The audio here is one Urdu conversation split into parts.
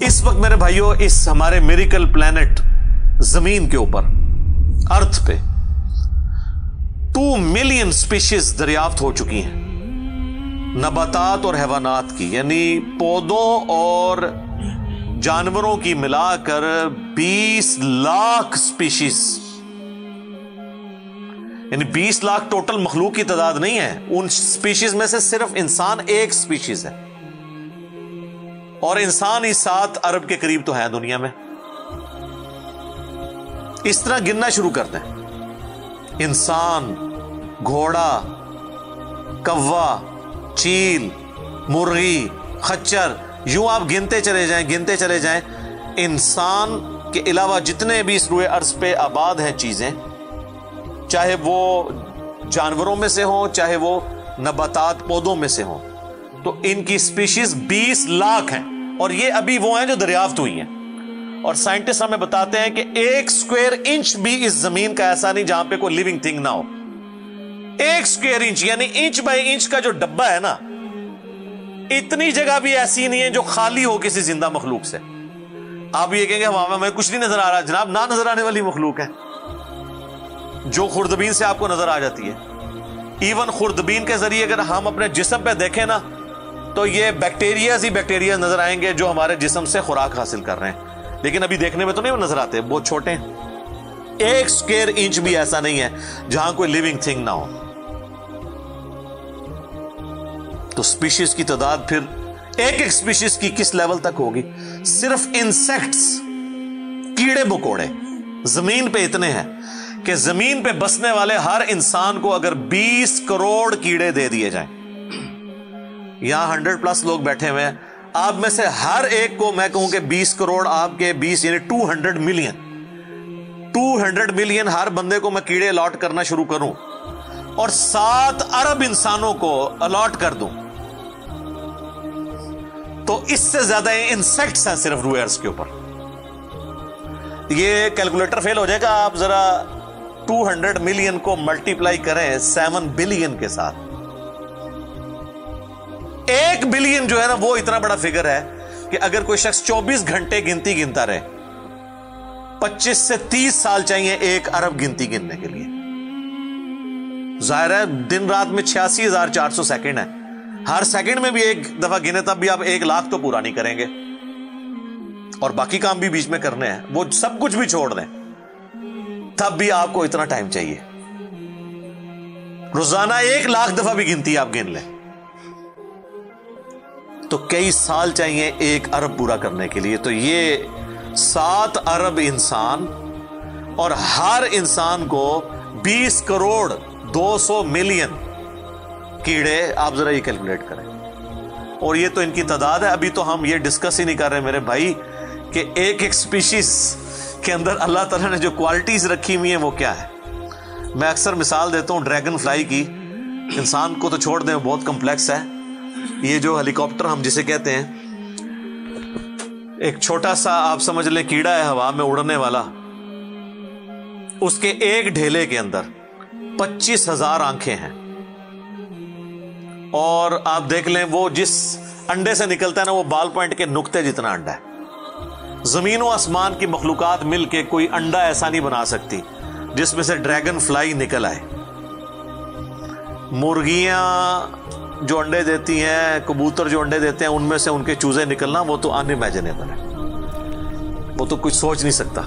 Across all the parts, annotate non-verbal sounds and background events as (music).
اس وقت میرے بھائیوں اس ہمارے میریکل پلانٹ زمین کے اوپر ارتھ پہ ٹو ملین سپیشیز دریافت ہو چکی ہیں۔ نباتات اور حیوانات کی یعنی پودوں اور جانوروں کی ملا کر بیس لاکھ سپیشیز یعنی بیس لاکھ ٹوٹل مخلوق کی تعداد نہیں ہے۔ ان سپیشیز میں سے صرف انسان ایک سپیشیز ہے۔ اور انسان ہی سات ارب کے قریب تو ہے دنیا میں۔ اس طرح گننا شروع کرتے ہیں انسان، گھوڑا، کوا، چیل، مرغی، خچر، یوں آپ گنتے چلے جائیں، گنتے چلے جائیں۔ انسان کے علاوہ جتنے بھی اس روئے عرض پہ آباد ہیں چیزیں، چاہے وہ جانوروں میں سے ہوں، چاہے وہ نباتات پودوں میں سے ہوں، تو ان کی سپیشیز بیس لاکھ ہیں۔ اور یہ ابھی وہ ہیں جو دریافت ہوئی ہیں۔ اور سائنٹسٹ ہمیں بتاتے ہیں کہ ایک سکوئر انچ بھی اس زمین کا ایسا نہیں جہاں پہ کوئی لیونگ تھنگ نہ ہو۔ ایک سکوئر انچ یعنی انچ بائی انچ کا جو ڈبا ہے نا، اتنی جگہ بھی ایسی نہیں ہے جو خالی ہو کسی زندہ مخلوق سے۔ آپ یہ کہیں گے ہمیں کچھ نہیں نظر آ رہا۔ جناب نہ نظر آنے والی مخلوق ہے۔ جو خوردبین سے آپ کو نظر آ جاتی ہے۔ ایون خوردبین کے ذریعے اگر ہم اپنے جسم پہ دیکھیں نا تو یہ بیکٹیریاز ہی بیکٹیریا نظر آئیں گے جو ہمارے جسم سے خوراک حاصل کر رہے ہیں۔ لیکن ابھی دیکھنے میں تو نہیں وہ نظر آتے، بہت چھوٹے ہیں۔ ایک سکیئر انچ بھی ایسا نہیں ہے جہاں کوئی لیونگ تھنگ نہ ہو۔ تو سپیشیز کی تعداد پھر ایک ایک سپیشیز کی کس لیول تک ہوگی؟ صرف انسیکٹس کیڑے مکوڑے زمین پہ اتنے ہیں کہ زمین پہ بسنے والے ہر انسان کو اگر بیس کروڑ کیڑے دے دیے جائیں۔ یہاں ہنڈریڈ پلس لوگ بیٹھے ہوئے ہیں۔ آپ میں سے ہر ایک کو میں کہوں کہ بیس کروڑ آپ کے بیس یعنی two hundred million. Two hundred million ہر بندے کو میں کیڑے الاٹ کرنا شروع کروں۔ اور سات ارب انسانوں کو الاٹ کر دوں۔ تو اس سے زیادہ انسیکٹس ہیں صرف روئرس کے اوپر۔ یہ کیلکولیٹر فیل ہو جائے گا۔ آپ ذرا ٹو ہنڈریڈ ملین کو ملٹی پلائی کریں سیون بلین کے ساتھ۔ ایک بلین جو ہے نا وہ اتنا بڑا فگر ہے کہ اگر کوئی شخص چوبیس گھنٹے گنتی گنتا رہے، پچیس سے تیس سال چاہیے ایک ارب گنتی گننے کے لیے۔ ظاہر ہے، دن رات میں چھیاسی ہزار چار سو سیکنڈ ہے۔ ہر سیکنڈ میں بھی ایک دفعہ گنے، تب بھی آپ ایک لاکھ تو پورا نہیں کریں گے۔ اور باقی کام بھی بیچ میں کرنے ہیں۔ وہ سب کچھ بھی چھوڑ دیں۔ تب بھی آپ کو اتنا ٹائم چاہیے۔ روزانہ ایک لاکھ دفعہ بھی گنتی آپ گن لیں۔ تو کئی سال چاہیے ایک ارب پورا کرنے کے لیے۔ تو یہ سات ارب انسان اور ہر انسان کو بیس کروڑ دو سو ملین کیڑے آپ ذرا یہ کیلکولیٹ کریں۔ اور یہ تو ان کی تعداد ہے۔ ابھی تو ہم یہ ڈسکس ہی نہیں کر رہے میرے بھائی کہ ایک ایک سپیشیز کے اندر اللہ تعالیٰ نے جو کوالٹیز رکھی ہوئی ہیں وہ کیا ہے میں اکثر مثال دیتا ہوں ڈریگن فلائی کی۔ انسان کو تو چھوڑ دیں بہت کمپلیکس ہے۔ یہ جو ہیلی کاپٹر ہم جسے کہتے ہیں، ایک چھوٹا سا آپ سمجھ لیں کیڑا ہے ہوا، میں اڑنے والا۔ اس کے ایک ڈھیلے کے اندر پچیس ہزار آنکھیں ہیں۔ اور آپ دیکھ لیں، وہ جس انڈے سے نکلتا ہے نا، وہ بال پوائنٹ کے نقطے جتنا انڈا ہے۔ زمین و آسمان کی مخلوقات مل کے کوئی انڈا ایسا نہیں بنا سکتی جس میں سے ڈریگن فلائی نکل آئے۔ مرغیاں جو انڈے دیتی ہیں، کبوتر جو انڈے دیتے ہیں، ان میں سے ان کے چوزے نکلنا، وہ تو انمیجنیبل ہے۔ وہ تو کچھ سوچ نہیں سکتا۔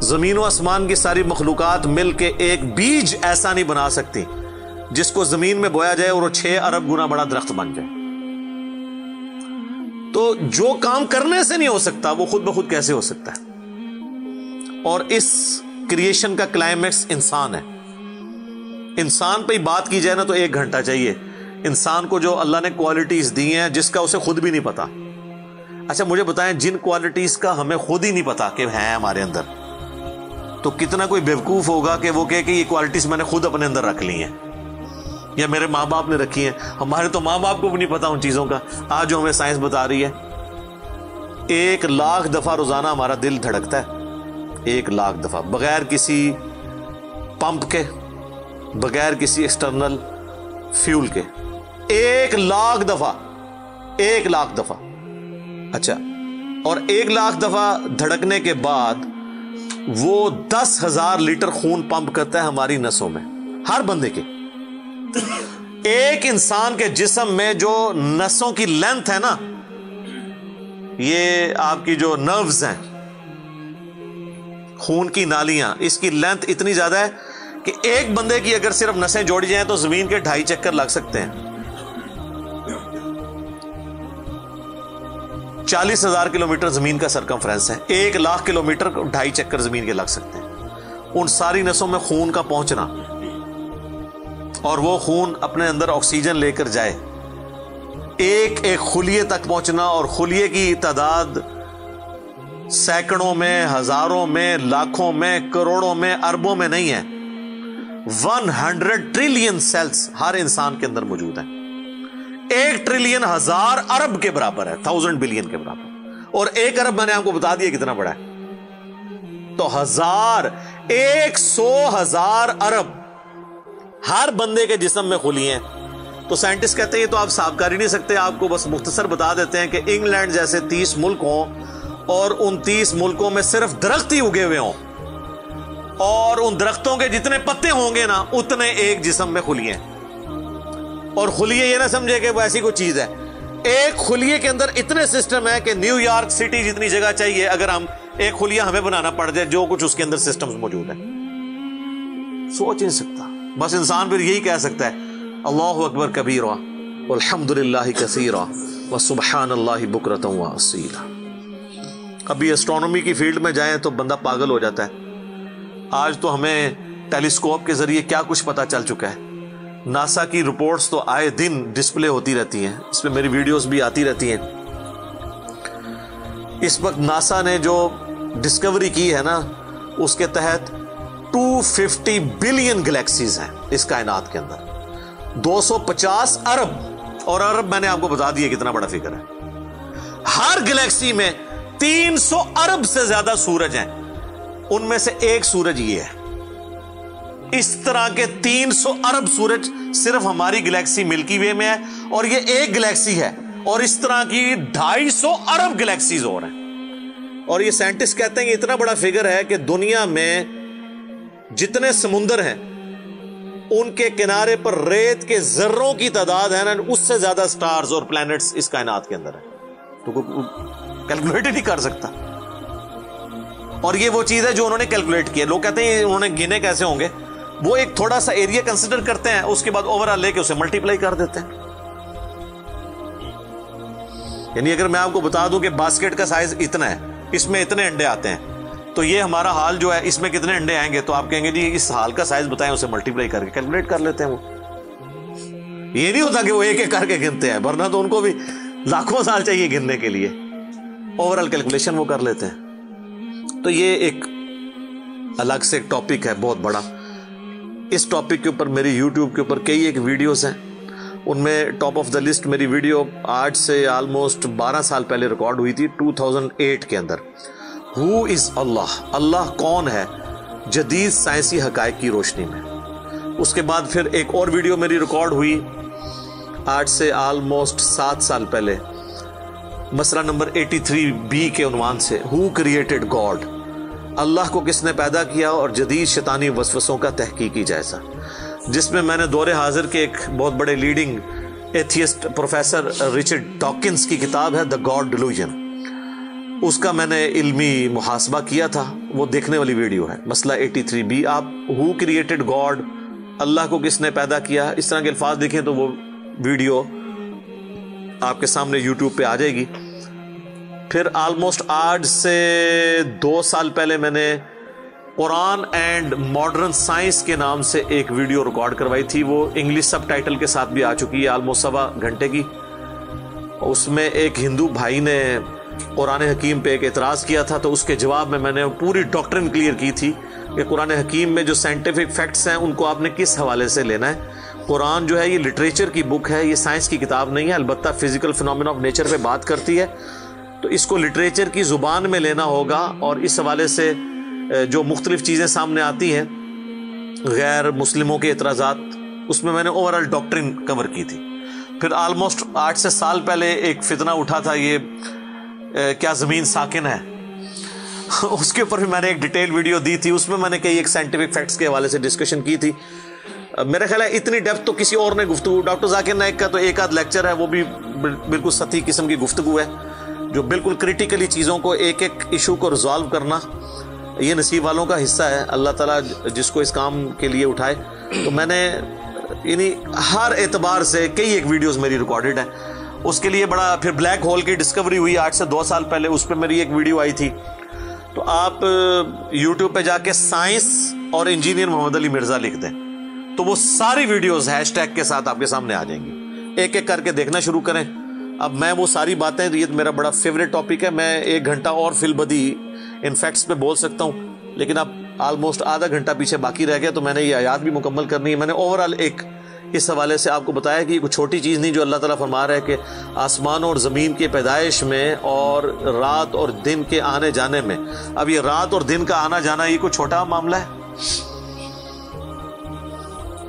زمین و آسمان کی ساری مخلوقات مل کے ایک بیج ایسا نہیں بنا سکتی جس کو زمین میں بویا جائے اور وہ چھ ارب گنا بڑا درخت بن جائے۔ تو جو کام کرنے سے نہیں ہو سکتا، وہ خود بخود کیسے ہو سکتا ہے؟ اور اس کریشن کا کلائمیکس انسان ہے۔ انسان پہ ہی بات کی جائے نا تو ایک گھنٹہ چاہیے۔ انسان کو جو اللہ نے کوالٹیز دی ہیں، جس کا اسے خود بھی نہیں پتا۔ اچھا مجھے بتائیں، جن کوالٹیز کا ہمیں خود ہی نہیں پتا کہ ہیں ہمارے اندر، تو کتنا کوئی بیوقوف ہوگا کہ وہ کہ یہ کوالٹیز میں نے خود اپنے اندر رکھ لی ہیں؟ یا میرے ماں باپ نے رکھی ہیں۔ ہمارے تو ماں باپ کو بھی نہیں پتا ان چیزوں کا۔ آج جو ہمیں سائنس بتا رہی ہے، ایک لاکھ دفعہ روزانہ ہمارا دل دھڑکتا ہے۔ ایک لاکھ دفعہ، بغیر کسی پمپ کے۔ بغیر کسی ایکسٹرنل فیول کے۔ ایک لاکھ دفعہ، ایک لاکھ دفعہ۔ اچھا اور ایک لاکھ دفعہ دھڑکنے کے بعد وہ دس ہزار لیٹر خون پمپ کرتا ہے ہماری نسوں میں، ہر بندے کے۔ ایک انسان کے جسم میں جو نسوں کی لینتھ ہے نا، یہ آپ کی جو نروز ہیں، خون کی نالیاں، اس کی لینتھ اتنی زیادہ ہے کہ ایک بندے کی اگر صرف نسیں جوڑی جائیں تو زمین کے ڈھائی چکر لگ سکتے ہیں۔ چالیس ہزار کلو میٹر زمین کا سرکمفرنس ہے۔ ایک لاکھ کلو میٹر ڈھائی چکر زمین کے لگ سکتے ہیں۔ ان ساری نسوں میں خون کا پہنچنا۔ اور وہ خون اپنے اندر آکسیجن لے کر جائے۔ ایک ایک خلیے تک پہنچنا اور خلیے کی تعداد سینکڑوں میں، ہزاروں میں، لاکھوں میں، کروڑوں میں، اربوں میں نہیں ہے۔ ون ہنڈریڈ ٹریلین سیلز ہر انسان کے اندر موجود ہیں۔ ایک ٹریلین ہزار ارب کے برابر ہے تھاؤزینڈ بلین کے برابر۔ اور ایک ارب میں نے آپ کو بتا دیا کتنا بڑا ہے۔ تو ہزار، ایک سو ہزار ارب ہر بندے کے جسم میں کھلی ہیں۔ تو سائنٹسٹ کہتے ہیں تو آپ صاف کر ہی نہیں سکتے، آپ کو بس مختصر بتا دیتے ہیں کہ انگلینڈ جیسے تیس ملک ہوں اور ان تیس ملکوں میں صرف درخت ہی اگے ہوئے ہوں۔ اور ان درختوں کے جتنے پتے ہوں گے نا، اتنے ایک جسم میں کھلیے اور خلیے یہ نہ سمجھے کہ وہ ایسی کوئی چیز ہے۔ ایک خلیے کے اندر اتنے سسٹم ہے کہ نیو یارک سٹی جتنی جگہ چاہیے، اگر ہم ایک خلیہ ہمیں بنانا پڑ جائے، جو کچھ اس کے اندر سسٹم موجود ہے سوچ نہیں سکتا۔ بس انسان پھر یہی کہہ سکتا ہے، اللہ اکبر کبیر الحمد للہ کثیر و سبحان اللہ بکرتوں ابھی اسٹرانومی کی فیلڈ میں جائیں تو بندہ پاگل ہو جاتا ہے۔ آج تو ہمیں ٹیلیسکوپ کے ذریعے کیا کچھ پتا چل چکا ہے۔ ناسا کی رپورٹس تو آئے دن ڈسپلے ہوتی رہتی ہیں۔ اس میں میری ویڈیوز بھی آتی رہتی ہیں۔ اس وقت ناسا نے جو ڈسکوری کی ہے نا، اس کے تحت ٹو ففٹی بلین گلیکسیز ہیں اس کائنات کے اندر۔ دو سو پچاس ارب۔ اور ارب میں نے آپ کو بتا دیا کتنا بڑا فکر ہے۔ ہر گلیکسی میں تین سو ارب سے زیادہ سورج ہیں۔ ان میں سے ایک سورج یہ ہے۔ اس طرح کے تین سو ارب سورج صرف ہماری گلیکسی ملکی وے میں ہے اور یہ ایک گلیکسی ہے اور اس طرح کی ڈھائی سو ارب گلیکسیز اور ہیں۔ اور یہ سائنٹسٹ کہتے ہیں کہ اتنا بڑا فگر ہے کہ دنیا میں جتنے سمندر ہیں، ان کے کنارے پر ریت کے ذروں کی تعداد ہے نا، اس سے زیادہ سٹارز اور پلانٹس اس کائنات کے اندر ہے تو کیلکولیٹ ہی نہیں کر سکتا۔ اور یہ وہ چیز ہے جو انہوں نے کیلکولیٹ کیا لوگ کہتے ہیں انہوں نے گنے کیسے ہوں گے؟ وہ ایک تھوڑا سا ایریا کنسیڈر کرتے ہیں، اس کے بعد اوور آل لے کے اسے ملٹی پلائی کر دیتے ہیں۔ یعنی اگر میں آپ کو بتا دوں کہ باسکٹ کا سائز اتنا ہے، اس میں اتنے انڈے آتے ہیں، تو یہ ہمارا حال جو ہے، اس میں کتنے انڈے آئیں گے؟ تو آپ کہیں گے جی اس حال کا سائز بتائیں، اسے ملٹی پلائی کر کے کیلکولیٹ کر لیتے ہیں وہ۔ یہ نہیں ہوتا کہ وہ ایک ایک کر کے گنتے ہیں، ورنہ تو ان کو بھی لاکھوں سال چاہیے گننے کے لیے۔ اوور آل کیلکولیشن وہ کر لیتے ہیں۔ تو یہ ایک الگ سے ایک ٹاپک ہے، بہت بڑا۔ اس ٹاپک کے اوپر میری یوٹیوب کے اوپر کئی ایک ویڈیوز ہیں۔ ان میں ٹاپ آف دا لسٹ میری ویڈیو آج سے آلموسٹ بارہ سال پہلے ریکارڈ ہوئی تھی ٹو تھاؤزینڈ ایٹ کے اندر۔ ہو از اللہ اللہ کون ہے؟ جدید سائنسی حقائق کی روشنی میں۔ اس کے بعد پھر ایک اور ویڈیو میری ریکارڈ ہوئی آج سے آلموسٹ سات سال پہلے۔ مسئلہ نمبر ایٹی تھری بی کے عنوان سے۔ ہو کریٹڈ گاڈ اللہ کو کس نے پیدا کیا اور جدید شیطانی وسوسوں کا تحقیقی جائزہ۔ جس میں میں نے دور حاضر کے ایک بہت بڑے leading atheist professor Richard Dawkins کی کتاب ہے دا گاڈ ڈیلوژن اس کا میں نے علمی محاسبہ کیا تھا، وہ دیکھنے والی ویڈیو ہے۔ مسئلہ ایٹی تھری بی آپ ہو کریٹڈ گاڈ اللہ کو کس نے پیدا کیا؟ اس طرح کے الفاظ دیکھیں تو وہ ویڈیو آپ کے سامنے یوٹیوب پہ آ جائے گی۔ پھر آلموسٹ آج سے دو سال پہلے میں نے قرآن اینڈ ماڈرن سائنس کے نام سے ایک ویڈیو ریکارڈ کروائی تھی۔ وہ انگلش سب ٹائٹل کے ساتھ بھی آ چکی ہے آلموسٹ سوا گھنٹے کی۔ اس میں ایک ہندو بھائی نے قرآن حکیم پہ ایک اعتراض کیا تھا، تو اس کے جواب میں میں نے پوری ڈاکٹرن کلیئر کی تھی کہ قرآن حکیم میں جو سائنٹیفک فیکٹس ہیں، ان کو آپ نے کس حوالے سے لینا ہے؟ قرآن جو ہے، یہ لٹریچر کی بک ہے، یہ سائنس کی کتاب نہیں ہے، البتہ فزیکل فنومین آف نیچر پہ بات کرتی ہے۔ تو اس کو لٹریچر کی زبان میں لینا ہوگا اور اس حوالے سے جو مختلف چیزیں سامنے آتی ہیں، غیر مسلموں کے اعتراضات، اس میں میں نے اوور آل ڈاکٹرن کور کی تھی۔ پھر آلموسٹ آٹھ سے سال پہلے ایک فتنہ اٹھا تھا، یہ کیا زمین ساکن ہے؟ (laughs) اس کے اوپر بھی میں نے ایک ڈیٹیل ویڈیو دی تھی، اس میں میں نے کئی ایک سائنٹیفک فیکٹس کے حوالے سے ڈسکشن کی تھی۔ میرا خیال ہے اتنی ڈیپتھ تو کسی اور نے گفتگو، ڈاکٹر ذاکر نائک کا تو ایک آدھ لیکچر ہے، وہ بھی بالکل ستی قسم کی گفتگو ہے۔ جو بالکل کریٹیکلی چیزوں کو ایک ایک ایشو کو ریزالو کرنا یہ نصیب والوں کا حصہ ہے۔ اللہ تعالیٰ جس کو اس کام کے لیے اٹھائے۔ تو میں نے یعنی ہر اعتبار سے کئی ایک ویڈیوز میری ریکارڈڈ ہیں۔ اس کے لیے بڑا پھر بلیک ہول کی ڈسکوری ہوئی۔ آج سے دو سال پہلے اس پہ میری ایک ویڈیو آئی تھی۔ تو آپ یوٹیوب پہ جا کے سائنس اور انجینئر محمد علی مرزا لکھ دیں۔ تو وہ ساری ویڈیوز ہیش ٹیگ کے ساتھ آپ کے سامنے آ جائیں گی۔ ایک ایک کر کے دیکھنا شروع کریں۔ اب میں وہ ساری باتیں یہ میرا بڑا فیوریٹ ٹاپک ہے، میں ایک گھنٹہ اور فل بدی ان فیکٹس پہ بول سکتا ہوں، لیکن اب آلموسٹ آدھا گھنٹہ پیچھے باقی رہ گیا تو میں نے یہ آیات بھی مکمل کرنی ہے۔ میں نے اوور آل ایک اس حوالے سے آپ کو بتایا کہ یہ کوئی چھوٹی چیز نہیں جو اللہ تعالیٰ فرما رہا ہے کہ آسمانوں اور زمین کے پیدائش میں اور رات اور دن کے آنے جانے میں۔ اب یہ رات اور دن کا آنا جانا یہ کوئی چھوٹا معاملہ ہے؟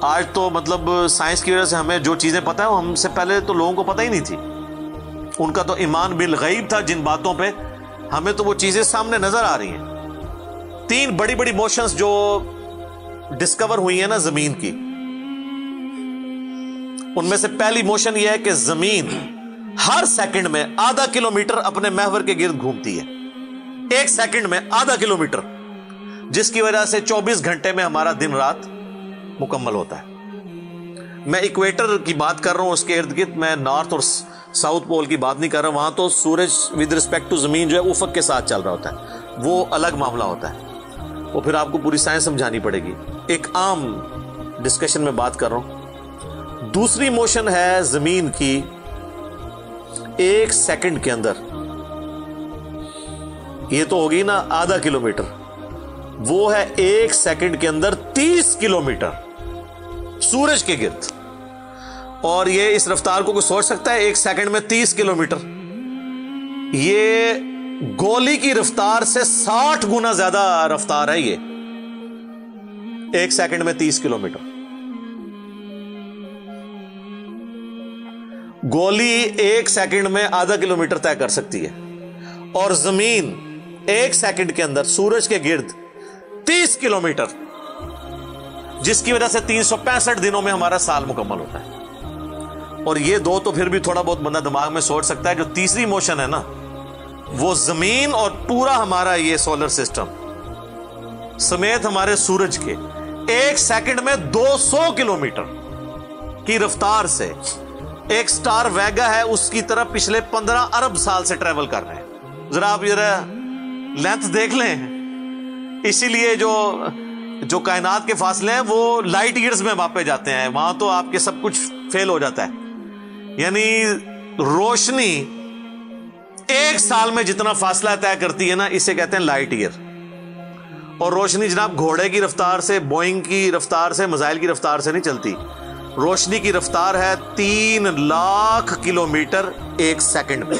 آج تو مطلب سائنس کی وجہ سے ہمیں جو چیزیں پتہ ہیں ہم سے پہلے تو لوگوں کو پتہ ہی نہیں تھی۔ ان کا تو ایمان بالغیب تھا جن باتوں پہ ہمیں تو وہ چیزیں سامنے نظر آ رہی ہیں۔ تین بڑی بڑی موشنز جو ڈسکور ہوئی ہیں نا زمین کی۔ ان میں سے پہلی موشن یہ ہے کہ زمین ہر سیکنڈ میں آدھا کلو میٹر اپنے محور کے گرد گھومتی ہے۔ ایک سیکنڈ میں آدھا کلو میٹر جس کی وجہ سے چوبیس گھنٹے میں ہمارا دن رات مکمل ہوتا ہے۔ میں اکویٹر کی بات کر رہا ہوں، اس کے ارد گرد میں نارتھ اور ساؤتھ پول کی بات نہیں کر رہا وہاں تو سورج ود ریسپیکٹ ٹو زمین جو ہے افق کے ساتھ چل رہا ہوتا ہے۔ وہ الگ معاملہ ہوتا ہے۔ وہ پھر آپ کو پوری سائنس سمجھانی پڑے گی۔ ایک عام ڈسکشن میں بات کر رہا ہوں۔ دوسری موشن ہے زمین کی۔ ایک سیکنڈ کے اندر۔ یہ تو ہوگی نا آدھا کلو میٹر وہ ہے ایک سیکنڈ کے اندر تیس کلو میٹر سورج کے گرد۔ اور یہ اس رفتار کو کوئی سوچ سکتا ہے؟ ایک سیکنڈ میں تیس کلو میٹر یہ گولی کی رفتار سے ساٹھ گنا زیادہ رفتار ہے یہ. ایک سیکنڈ میں تیس کلو میٹر گولی ایک سیکنڈ میں آدھا کلو میٹر طے کر سکتی ہے. اور زمین ایک سیکنڈ کے اندر سورج کے گرد تیس کلو میٹر جس کی وجہ سے تین سو پینسٹھ دنوں میں ہمارا سال مکمل ہوتا ہے. اور یہ دو تو پھر بھی تھوڑا بہت بندہ دماغ میں سوچ سکتا ہے جو تیسری موشن ہے نا، وہ زمین اور پورا ہمارا یہ سولر سسٹم سمیت ہمارے سورج کے ایک سیکنڈ میں دو سو کلو میٹر کی رفتار سے ایک سٹار ویگا ہے، اس کی طرف پچھلے پندرہ ارب سال سے ٹریول کر رہے ہیں۔ ذرا آپ ذرا لینتھ دیکھ لیں۔ اسی لیے جو جو کائنات کے فاصلے ہیں، وہ لائٹ ایئرز میں واپے جاتے ہیں۔ وہاں تو آپ کے سب کچھ فیل ہو جاتا ہے۔ یعنی روشنی ایک سال میں جتنا فاصلہ طے کرتی ہے نا، اسے کہتے ہیں لائٹ ایئر۔ اور روشنی جناب گھوڑے کی رفتار سے، بوئنگ کی رفتار سے مزائل کی رفتار سے نہیں چلتی۔ روشنی کی رفتار ہے تین لاکھ کلو میٹر ایک سیکنڈ میں۔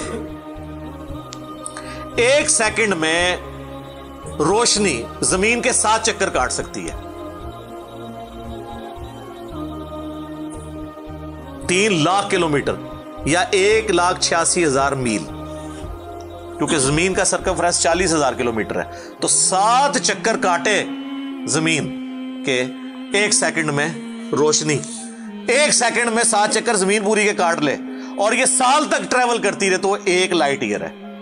ایک سیکنڈ میں روشنی زمین کے ساتھ چکر کاٹ سکتی ہے۔ تین لاکھ کلو میٹر یا ایک لاکھ چھیاسی ہزار میل، کیونکہ زمین کا سرکمفرنس چالیس ہزار کلو میٹر ہے۔ تو سات چکر کاٹے زمین کے ایک سیکنڈ میں روشنی۔ ایک سیکنڈ میں سات چکر زمین پوری کے کاٹ لے۔ اور یہ سال تک ٹریول کرتی رہے تو وہ ایک لائٹ ایئر ہے۔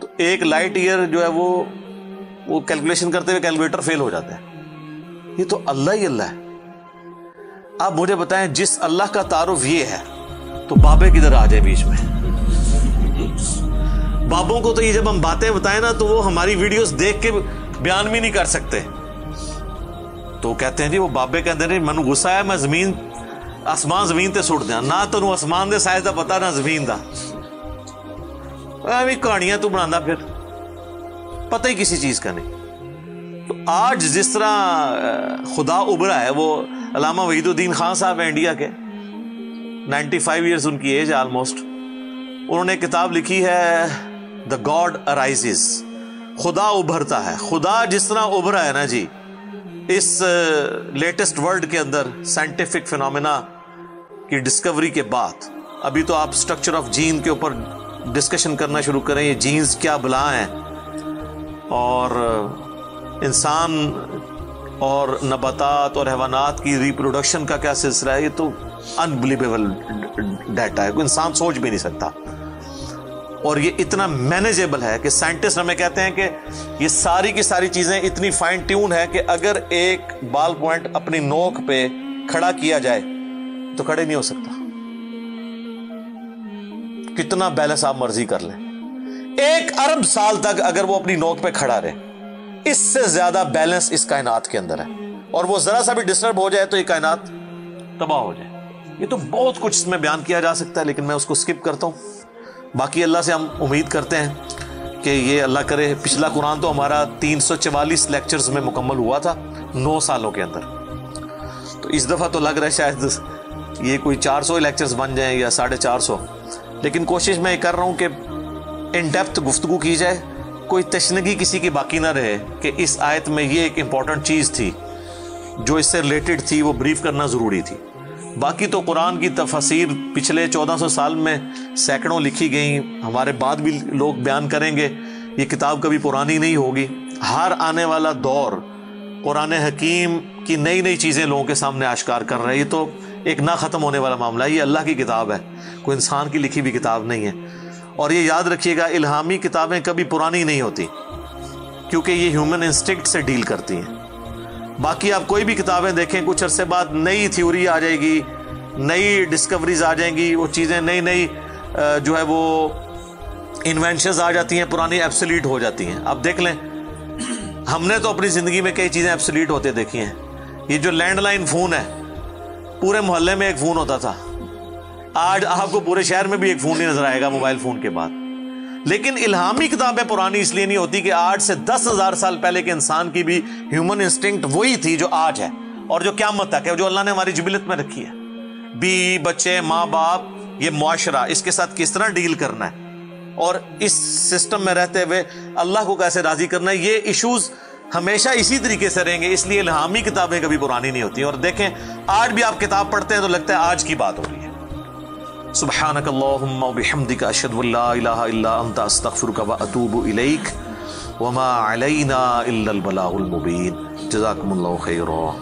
تو ایک لائٹ ایئر جو ہے وہ وہ کیلکولیشن کرتے ہوئے کیلکولیٹر فیل ہو جاتا ہے یہ تو اللہ ہی اللہ ہے۔ آپ مجھے بتائیں جس اللہ کا تعارف یہ ہے، تو بابے کدھر آ جائے بیچ میں؟ بابوں کو تو یہ جب ہم باتیں بتائیں نا، تو وہ ہماری ویڈیوز دیکھ کے بیان بھی نہیں کر سکتے۔ تو کہتے ہیں جی وہ بابے کہتے ہیں منو گسا ہے میں زمین، آسمان زمین تے سٹ دیا۔ نہ تو آسمان دے سائز دا پتا، نہ زمین دا۔ کہانیاں تو بنا پھر۔ پتہ ہی کسی چیز کا نہیں۔ تو آج جس طرح خدا ابھرا ہے، وہ علامہ وحید الدین خان صاحب ہیں انڈیا کے۔ نائنٹی فائیو ایئرس ان کی ایج ہے آلموسٹ انہوں نے کتاب لکھی ہے دا گاڈ ارائیز خدا ابھرتا ہے۔ خدا جس طرح ابھرا ہے نا جی اس لیٹسٹ ورلڈ کے اندر سائنٹیفک فینومینا کی ڈسکوری کے بعد۔ ابھی تو آپ اسٹرکچر آف جین کے اوپر ڈسکشن کرنا شروع کریں، یہ جینز کیا بلا ہیں۔ اور انسان اور نباتات اور حیوانات کی ریپروڈکشن کا کیا سلسلہ ہے؟ یہ تو انبلیویبل ڈیٹا ہے، کوئی انسان سوچ بھی نہیں سکتا۔ اور یہ اتنا مینیجیبل ہے کہ سائنٹسٹ ہمیں کہتے ہیں کہ یہ ساری کی ساری چیزیں اتنی فائن ٹیون ہے کہ اگر ایک بال پوائنٹ اپنی نوک پہ کھڑا کیا جائے تو کھڑے نہیں ہو سکتا۔ کتنا بیلنس آپ مرضی کر لیں۔ ایک ارب سال تک اگر وہ اپنی نوک پہ کھڑا رہے۔ اس سے زیادہ بیلنس اس کائنات کے اندر ہے۔ اور وہ ذرا سا بھی ڈسٹرب ہو جائے تو یہ کائنات تباہ ہو جائے۔ یہ تو بہت کچھ اس میں بیان کیا جا سکتا ہے، لیکن میں اس کو سکپ کرتا ہوں۔ باقی اللہ سے ہم امید کرتے ہیں کہ یہ اللہ کرے۔ پچھلا قرآن تو ہمارا تین سو چوالیس لیکچرز میں مکمل ہوا تھا نو سالوں کے اندر۔ تو اس دفعہ تو لگ رہا ہے شاید یہ کوئی چار سو لیکچرز بن جائیں یا ساڑھے چار سو۔ لیکن کوشش میں یہ کر رہا ہوں کہ ان ڈیپتھ گفتگو کی جائے۔ کوئی تشنگی کسی کی باقی نہ رہے کہ اس آیت میں یہ ایک امپورٹنٹ چیز تھی جو اس سے ریلیٹڈ تھی، وہ بریف کرنا ضروری تھی۔ باقی تو قرآن کی تفسیر پچھلے چودہ سو سال میں سینکڑوں لکھی گئیں۔ ہمارے بعد بھی لوگ بیان کریں گے۔ یہ کتاب کبھی پرانی نہیں ہوگی۔ ہر آنے والا دور قرآن حکیم کی نئی نئی چیزیں لوگوں کے سامنے آشکار کر رہے یہ تو ایک نہ ختم ہونے والا معاملہ ہے۔ یہ اللہ کی کتاب ہے۔ کوئی انسان کی لکھی بھی کتاب نہیں ہے۔ اور یہ یاد رکھیے گا، الہامی کتابیں کبھی پرانی نہیں ہوتی، کیونکہ یہ ہیومن انسٹنکٹ سے ڈیل کرتی ہیں۔ باقی آپ کوئی بھی کتابیں دیکھیں، کچھ عرصے بعد نئی تھیوری آ جائے گی، نئی ڈسکوریز آ جائیں گی، وہ چیزیں نئی نئی جو ہے وہ انوینشنز آ جاتی ہیں، پرانی ایپسلیٹ ہو جاتی ہیں۔ آپ دیکھ لیں، ہم نے تو اپنی زندگی میں کئی چیزیں ایپسلیٹ ہوتے دیکھی ہیں۔ یہ جو لینڈ لائن فون ہے، پورے محلے میں ایک فون ہوتا تھا۔ آج آپ کو پورے شہر میں بھی ایک فون نہیں نظر آئے گا، موبائل فون کے بعد۔ لیکن الہامی کتابیں پرانی اس لیے نہیں ہوتی کہ آج سے دس ہزار سال پہلے کے انسان کی بھی ہیومن انسٹنکٹ وہی تھی جو آج ہے اور جو قیامت تک ہے، جو اللہ نے ہماری جبلت میں رکھی ہے۔ بی بچے، ماں باپ، یہ معاشرہ، اس کے ساتھ کس طرح ڈیل کرنا ہے؟ اور اس سسٹم میں رہتے ہوئے اللہ کو کیسے راضی کرنا ہے؟ یہ ایشوز ہمیشہ اسی طریقے سے رہیں گے، اس لیے الہامی کتابیں کبھی پرانی نہیں ہوتی۔ اور دیکھیں، آج بھی آپ کتاب پڑھتے ہیں تو لگتا ہے آج کی بات ہو سبحانك اللهم وبحمدك اشهد ان لا اله الا انت استغفرك واتوب اليك وما علينا الا البلاغ المبين جزاكم الله خيرا